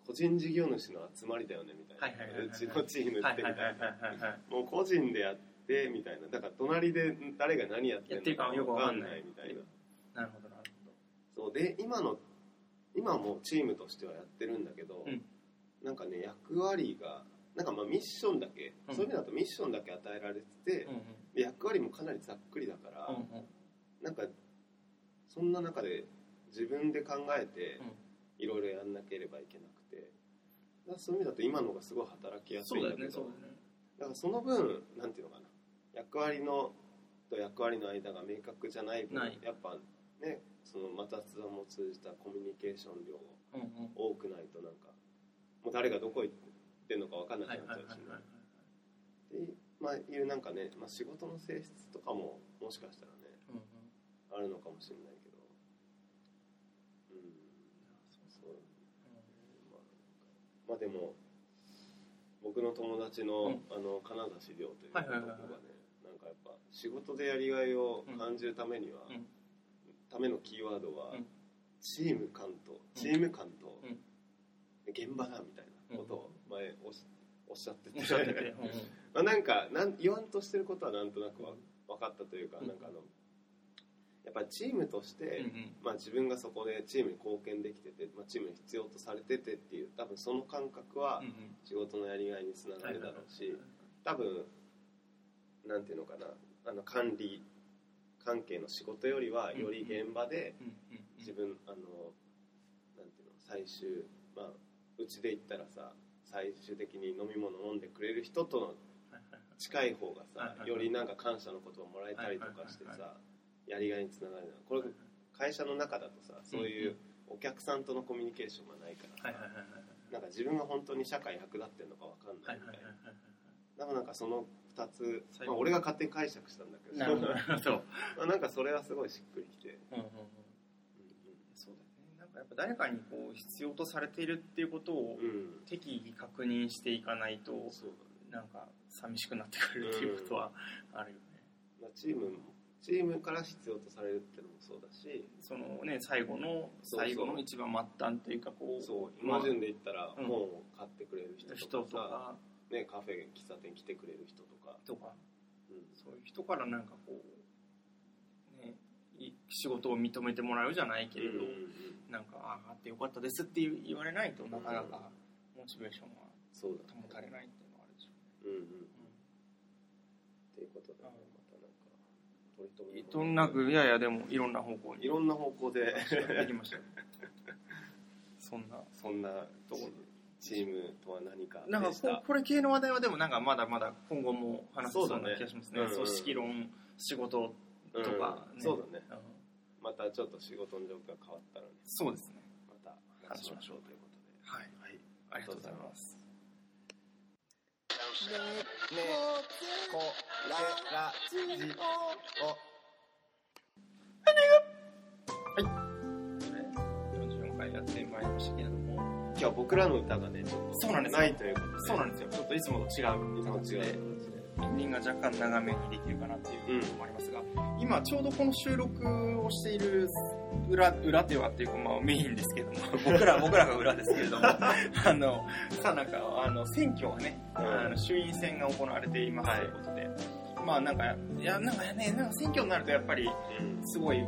個人事業主の集まりだよねみたいな、うちのチームってみたはいなもう個人でやってみたいな。だから隣で誰が何やってるのかよく分かんわかんないみたいな。なるほどなるそう。で今の今もチームとしてはやってるんだけど、うん。なんかね役割がなんかまあミッションだけ、うん。そういう意味だとミッションだけ与えられてて、ほどで役割もかなりざっくりだから、うんうんうん。なんかそんな中で自分で考えていろいろやんなければいけなくて。だそういう意味だと今のがすごい働きやすいうんだけど。だからその分なんていうのかな。役割のと役割の間が明確じゃない分やっぱねそのまた雑談も通じたコミュニケーション量多くないとなんかもう誰がどこ行ってんのか分かんなくはないっちゃうしね。でまあいうなんかね、まあ、仕事の性質とかももしかしたらねあるのかもしれないけどうんそうまあまあでも僕の友達の,、あの金指亮というはい男がねなんかやっぱ仕事でやりがいを感じるためには、うん。ためのキーワードは、うん。チーム感とチーム感と、うん。現場だみたいなことを前おっしゃってて。まあなんかなん言わんとしてることはなんとなくは分かったというか、うん。なんかあのやっぱりチームとして、うんうん。まあ、自分がそこでチームに貢献できてて、まあ、チームに必要とされててっていう多分その感覚は仕事のやりがいにつながるだろうし多分なんていうのかなあの管理関係の仕事よりはより現場で自分あのなんていうの最終まあうちで言ったらさ最終的に飲み物飲んでくれる人との近い方がさよりなんか感謝の言葉をもらえたりとかしてさやりがいにつながるこれ会社の中だとさそういうお客さんとのコミュニケーションがないからなんか自分が本当に社会役立ってるのかわかんなはいいみたいなだからなんかその2つ、まあ、俺が勝手に解釈したんだけど。まあなんかそれはすごいしっくりきて、うんうんうん。そうだね。なんかやっぱ誰かにこう必要とされているっていうことを適宜確認していかないとなんか寂しくなってくるっていうことはあるよね、まあ、チームもチームから必要とされるっていうのもそうだし。そのね最後の最後の一番末端というかこうそう。まあ今順で言ったらうん。本を買ってくれる人人とかさ、とか。ね、カフェ喫茶店来てくれる人とか、とか。うん。そういう人からなんかこうねい仕事を認めてもらうじゃないけれど、なんかあああってよかったですって言われないとなかなかモチベーションは保たれないっていうのはあるでしょうんうんうね、っていうことで、ね、またなんか取り留めうん、とんなくいやいやでもいろんな方向に。いろんな方向で。できましたよ。そんな。そんなとこチームとは何かなんかここれ系の話題はでもなんかまだまだ今後も話せそうな気がしますね。うんうん組織論仕事とか、うん。そうだね。うん。またちょっと仕事の状況が変わったらね。そうですね。また話しましょうということで。はい。はい。ありがとうございます44回やってまいりましたけれども今日は僕らの歌がねちょっとそうなんですよ。ないということで。そうなんですよ。ちょっといつもと違ういつも違う形で形でエンディングが若干長めにできるかなっていうところもありますが、今ちょうどこの収録をしている裏裏ではっていうか、まあ、メインですけども 僕ら僕らが裏ですけれども あのさあなんかあの選挙がね、うん。あの衆院選が行われていますはいということで、まあなんかいやなんかねなんか選挙になるとやっぱりうん。すごい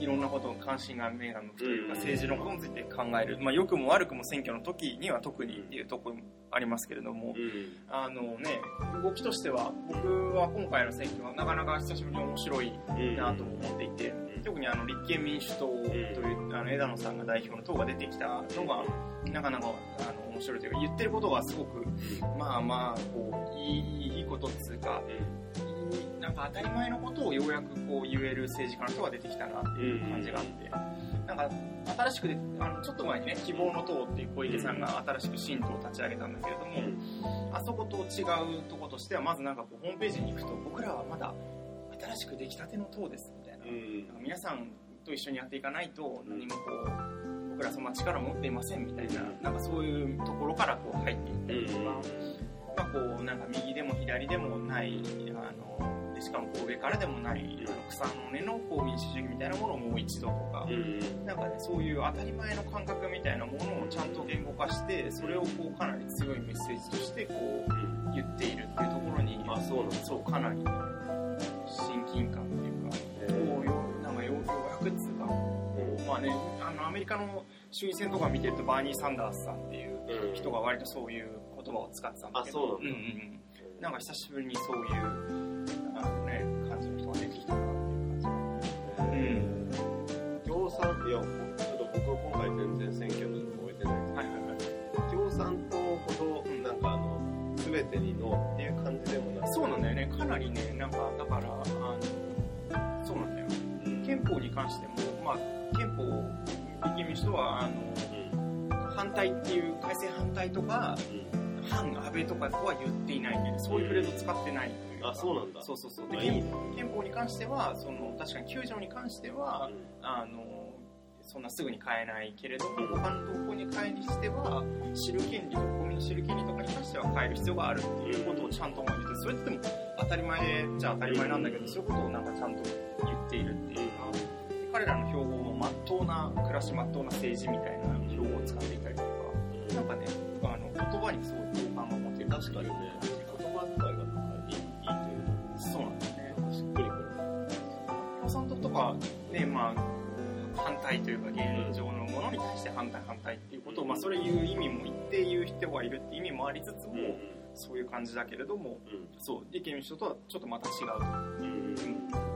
いろんなことに関心が目が向くというか、うん。政治のことについて考える、まあ、良くも悪くも選挙の時には特にっていうところもありますけれども、うん。あのね、動きとしては、僕は今回の選挙はなかなか久しぶりに面白いうんなとも思っていて、特にあの立憲民主党という、あの枝野さんが代表の党が出てきたのが、なかなかあの面白いというか、言ってることがすごく、まあまあ、こう、いいいいことっつうか、いいなんか当たり前のことをようやくこう言える政治家の人が出てきたなっていう感じがあって、なんか新しくであのちょっと前にね希望の党っていう小池さんが新しく新党を立ち上げたんだけれども、あそこと違うとことしてはまずなんかこうホームページに行くと僕らはまだ新しく出来たての党ですみたいな,、うん。なんか皆さんと一緒にやっていかないと何もこう僕らそんな力を持っていませんみたいななんかそういうところからこう入っていったりとか、まあ、こうなんか右でも左でもないあのでしかもこう上からでもないあの草の根のこう民主主義みたいなものをもう一度とか、うん。なんかね、そういう当たり前の感覚みたいなものをちゃんと言語化して、それをこうかなり強いメッセージとしてこう言っているっていうところに、あそうなそうかなり親近感っていうか、えー。こうよなんかよようやくっつうか、まあね、あのアメリカの衆院選とか見てるとバーニー・サンダースさんっていううん。人が割とそういう言葉を使ってたんだけど、うなんだうん。なんか久しぶりにそういうあの、ね、感じの人が出てきたなっていう感じが。うん。共産いやちょっと僕今回全然選挙の情報終えてないん。ですはいはいはいけど共産党ほどなん。かあの全てにノーっていう感じでもなくそうなん。だよね、かなりね、なん。か、だから、あの、そうなん。だよ。憲法に関しても、まあ、憲法、立憲民主党は、あうんの、反対っていう、改正反対とか、反安倍とかとは言っていない。んで、そういうフレーズを使ってないというか。あそうなんだ。そうそうそう。で、憲憲法に関しては、その、確かに9条に関しては、あの、そんなすぐに変えないけれども、他の投稿に変えにしては、知る権利と国民の知る権利とかに関しては変える必要があるっていうことをちゃんと言って、それってでも当たり前じゃ当たり前なんだけど、そういうことをなんかちゃんと言っているっていう。か、彼らの標語も真っ当な、暮らし真っ当な政治みたいな標語を使っていたりとか、なんかねあの言葉にすごい好感が持てる。確かに。ね言葉遣いがなんかいいいいというかそうなんですねなんかしっくりくる共産党とかねまあ反対というか現状のものに。対して反対反対っていうことを、まあ、それ言う意味も一定言う人がいるって意味もありつつも、そういう感じだけれどもそう立憲民主党とはちょっとまた違うとうん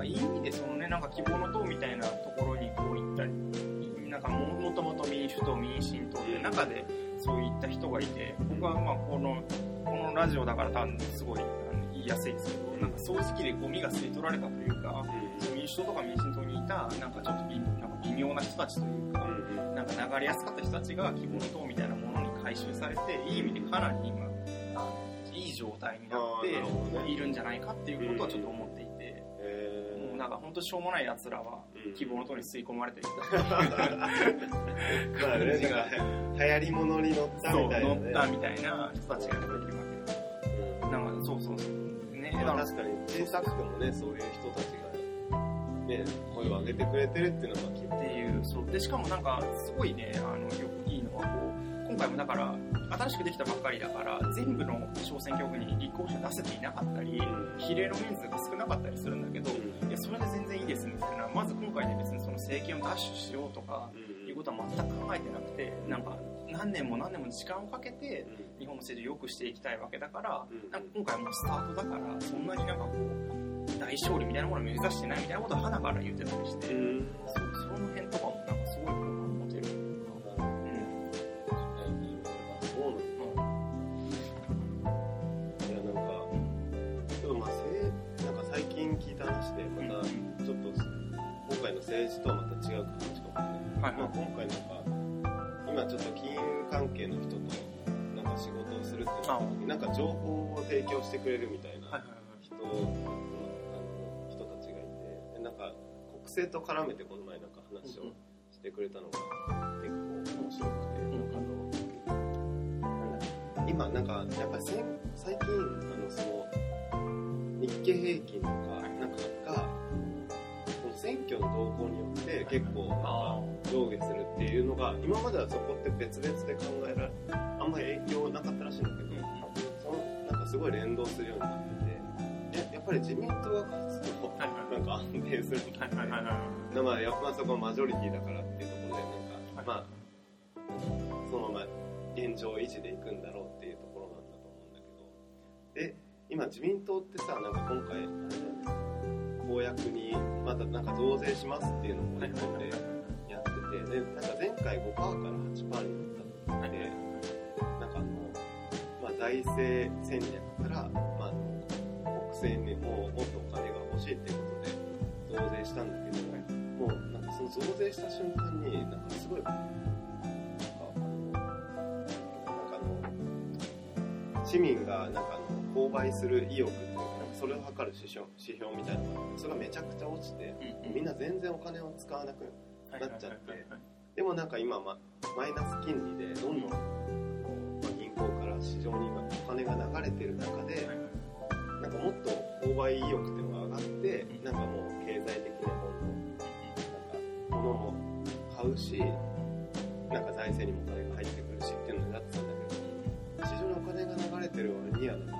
からいい意味でそのね、なんか希望の党みたいなところにこう行ったり、なんかももともと民主党、民進党で中でそういった人がいて、僕はまあこの、このラジオだから多分すごい言いやすいですけど、なんか掃除機でゴミが吸い取られたというか、民主党とか民進党にいた、なんかちょっと微妙な人たちというか、なんか流れやすかった人たちが希望の党みたいなものに回収されて、いい意味でかなり今、いい状態になっているんじゃないかっていうことはちょっと思っていて、なんか本当しょうもない奴らはうん。希望の党に吸い込まれてる。ー まあねなんか流行り物に乗ったみたいなね。乗ったみたいな人たちがいるわけでなんかそうそうそうねまあ確かに小さくてもねそういう人たちがね声を上げてくれてるっていうのがっていうそう。でしかもなんかすごいねあのよくいいのはこう今回もだから新しくできたばっかりだから全部の小選挙区に立候補者出せていなかったり比例の人数が少なかったりするんだけどいやそれで全然いいですみたいな。まず今回ね別にその政権を奪取しようとかいうことは全く考えてなくてなんか何年も何年も時間をかけて日本の政治を良くしていきたいわけだからうん。なんか今回はもうスタートだからそんなになんかこう大勝利みたいなものを目指してないみたいなことを花から言ってたりして、その辺とかもなんかはい。まあ、今回なんか今ちょっと金融関係の人となんか仕事をするってなった時になんか情報を提供してくれるみたいなはいはい人,、あの人たちがいてでなんか国政と絡めてこの前なんか話をしてくれたのが結構面白くて、あのなん。だ今なんかやっぱり最近あのその日経平均とかなんかが選挙の動向によって結構なんか上下するっていうのが今まではそこって別々で考えられあんまり影響なかったらしいんだけどそのなんかすごい連動するようになっててややっぱり自民党が勝つとなんか安定するみたいなはいはいはいはいでまあ、やっぱそこはマジョリティだからっていうところでなんか、はいまあそのまま現状維持でいくんだろうっていうところなんだと思うんだけど。で今自民党ってさなんか今回あれだよね公約にまたなんか増税しますっていうのを盛り込んでやっててでなんか前回5%から8%になったのでなんかあの、まあ、財政戦略から、まあ、国政にももっとお金が欲しいっていうことで増税したんだけど、もうなんかその増税した瞬間になんかすごい市民がなんかあの購買する意欲っそれを測る指標指標みたいな。のがあってそれがめちゃくちゃ落ちてみんな全然お金を使わなくなっちゃって。でもなんか今、ま、マイナス金利でどんどん、まあ、銀行から市場にお金が流れてる中でなんかもっと購買意欲っていうのが上がってなんかもう経済的にはどんどんなんか物も買うしなんか財政にもお金が入ってくるしっていうのになってたんだけど市場にお金が流れてる割には物を買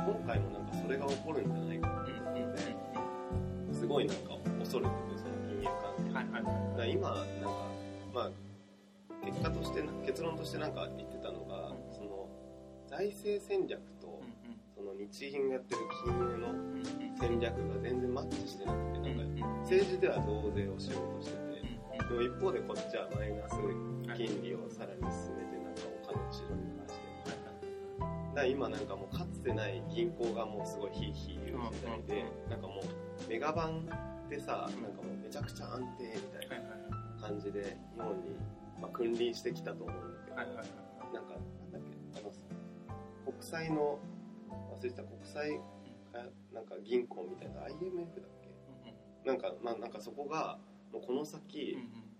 今回もなんかそれが起こるんじゃないかっていうところですごいなんか恐れててその金融関係はいはいだ今なんかまあ結果としてな結論としてなんか言ってたのが、うん。その財政戦略と、その日銀がやってる金融の戦略が全然マッチしてなくてなんか政治では増税をしようとしてて、でも一方でこっちはマイナス金利をさらに進めてなんかお金を市場に流してるだから今なんかもうかつてない銀行がもうすごいヒーヒー言う時代で、なんかもうメガバンってさ、なんかもうめちゃくちゃ安定みたいな感じで日本に、まあ、君臨してきたと思うんだけど、なんかなんだっけあの国債の忘れてた国債かなんか銀行みたいな IMF だっけ？なんか、まあ、なんかそこがもうこの先、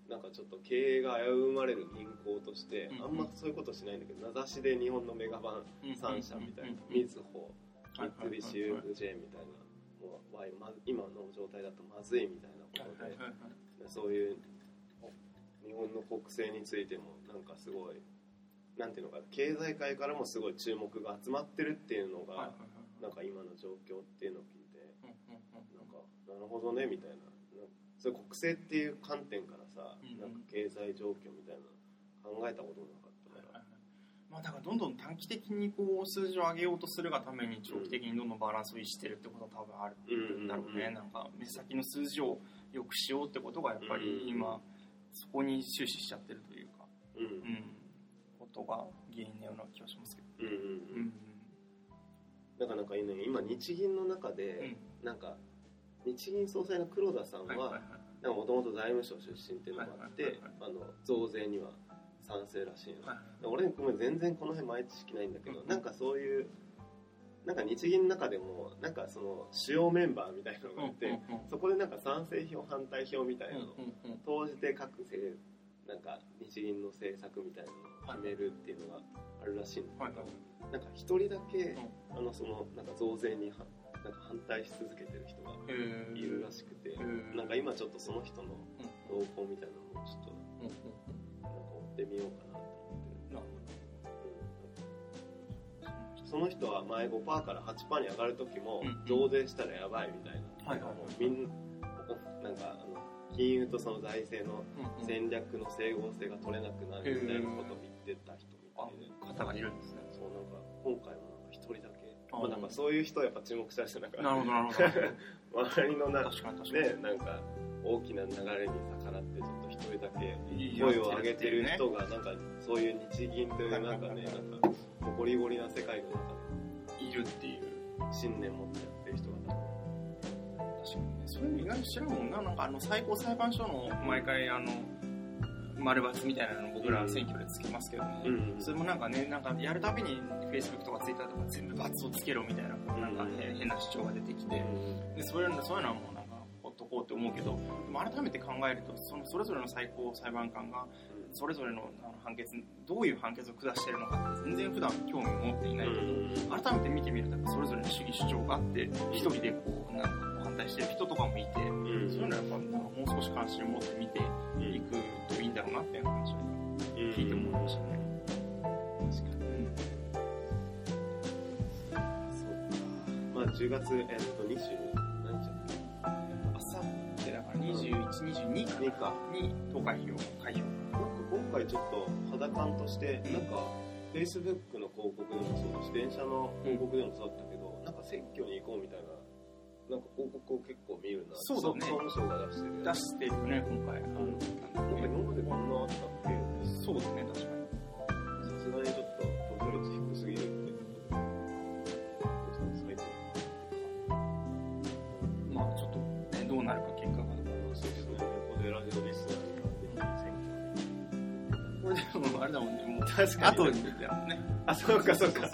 なんかちょっと経営が危ぶまれる銀行として、うんあんまそういうことしないんだけど名指しで日本のメガバン3社みたいな、みずほ三菱 UFJ みたいなもう今の状態だとまずいみたいなことで、そういう日本の国政についてもなんかすごいなんていうのか経済界からもすごい注目が集まってるっていうのが、なんか今の状況っていうのを聞いてなんかなるほどねみたいなそういう国政っていう観点からさ、うんうん。なんか経済状況みたいなの考えたこともなかったから、まあ、だからどんどん短期的にこう数字を上げようとするがために長期的にどんどんバランスを維持してるってことは多分あるんだろうね、うんなんか目先の数字を良くしようってことがやっぱりうん。今そこに終始しちゃってるというか、うん。うん、ことが原因のような気がしますけど、うんうんうん。だからなんかね今日銀の中で、なんか日銀総裁の黒田さんはもともと財務省出身っていうのがあって、あの増税には賛成らしいの、はい俺ごめん全然この辺前知識ないんだけど、うん。なんかそういうなんか日銀の中でもなんかその主要メンバーみたいなのがあって、うんうんうんそこでなんか賛成票反対票みたいなのを投じて各政なんか日銀の政策みたいなのを決めるっていうのがあるらしいんだけど、はいはい。なんか一人だけ、あのそのなんか増税にはなんか反対し続けてる人がいるらしくて、なんか今ちょっとその人の動向みたいなのをちょっとなんか追ってみようかなと思ってる。うん。その人は前5%から8%に上がる時もうん増税したらやばいみたいな、はいはいみんなんかあの金融とその財政の戦略の整合性が取れなくなるみたいなことを言ってた人みたあいで、方がいるんですね。そうなんか今回まあ、なんかそういう人をやっぱ注目したりしてなんかなるほどなるほど。周りのな確かに確かに、ねなんか大きな流れに逆らってちょっと一人だけ声を上げてる人がなんかそういう日銀というなんかねなんかゴリゴリな世界の中いるっていう。で信念持ってやってる人が確かにねそれも意外と知らんもんな。なんかあの最高裁判所の毎回あの丸×みたいなの僕ら選挙でつけますけども、うん。それもなんかねなんかやるたびに Facebook とか Twitter とか全部×をつけろみたいななんか変変な主張が出てきて。でそういうのそういうのはもうなんかほっとこうって思うけどでも改めて考えるとそのそれぞれの最高裁判官がそれぞれの判決どういう判決を下しているのかって全然普段興味を持っていないけど、改めて見てみるとそれぞれの主義主張があって一人でこうなんか反対してる人とかもいて、そういうのはやっぱもう少し関心を持って見ていくんだろうなっていう話を聞いて思いましたね。確かにそうかまあ10月えっと20何日だっけあさってだから21、22か2かに投開票、開票。僕今回ちょっと肌感としてなんか Facebook の広告でもそうだし電車の広告でもそうだったけど、なんか選挙に行こうみたいななんか広告を結構見るなそうだね総務省が出してる出してるよね、今回。あのなんか今までこんなあったっけ？そうですね、確かに。さすがにちょっと投票率低すぎるってまあちょっと、ね、どうなるか結果が。そうですねここでラジオリスナーにこれでもあれだもんね、もう、確後に出てもんね。あそうかそうか。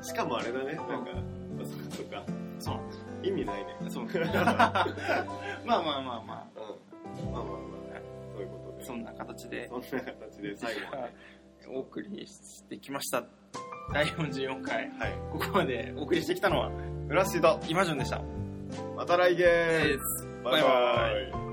しかもあれだねなんか、あそうか意味ないね。そう。まあまあまあまあ。うん。まあまあまあそういうことでそんな形で。そんな形で。最後まで。お送りしてきました。第44回、はい。ここまでお送りしてきたのは、フラッシュド今順でした。また来月。です。バイバイ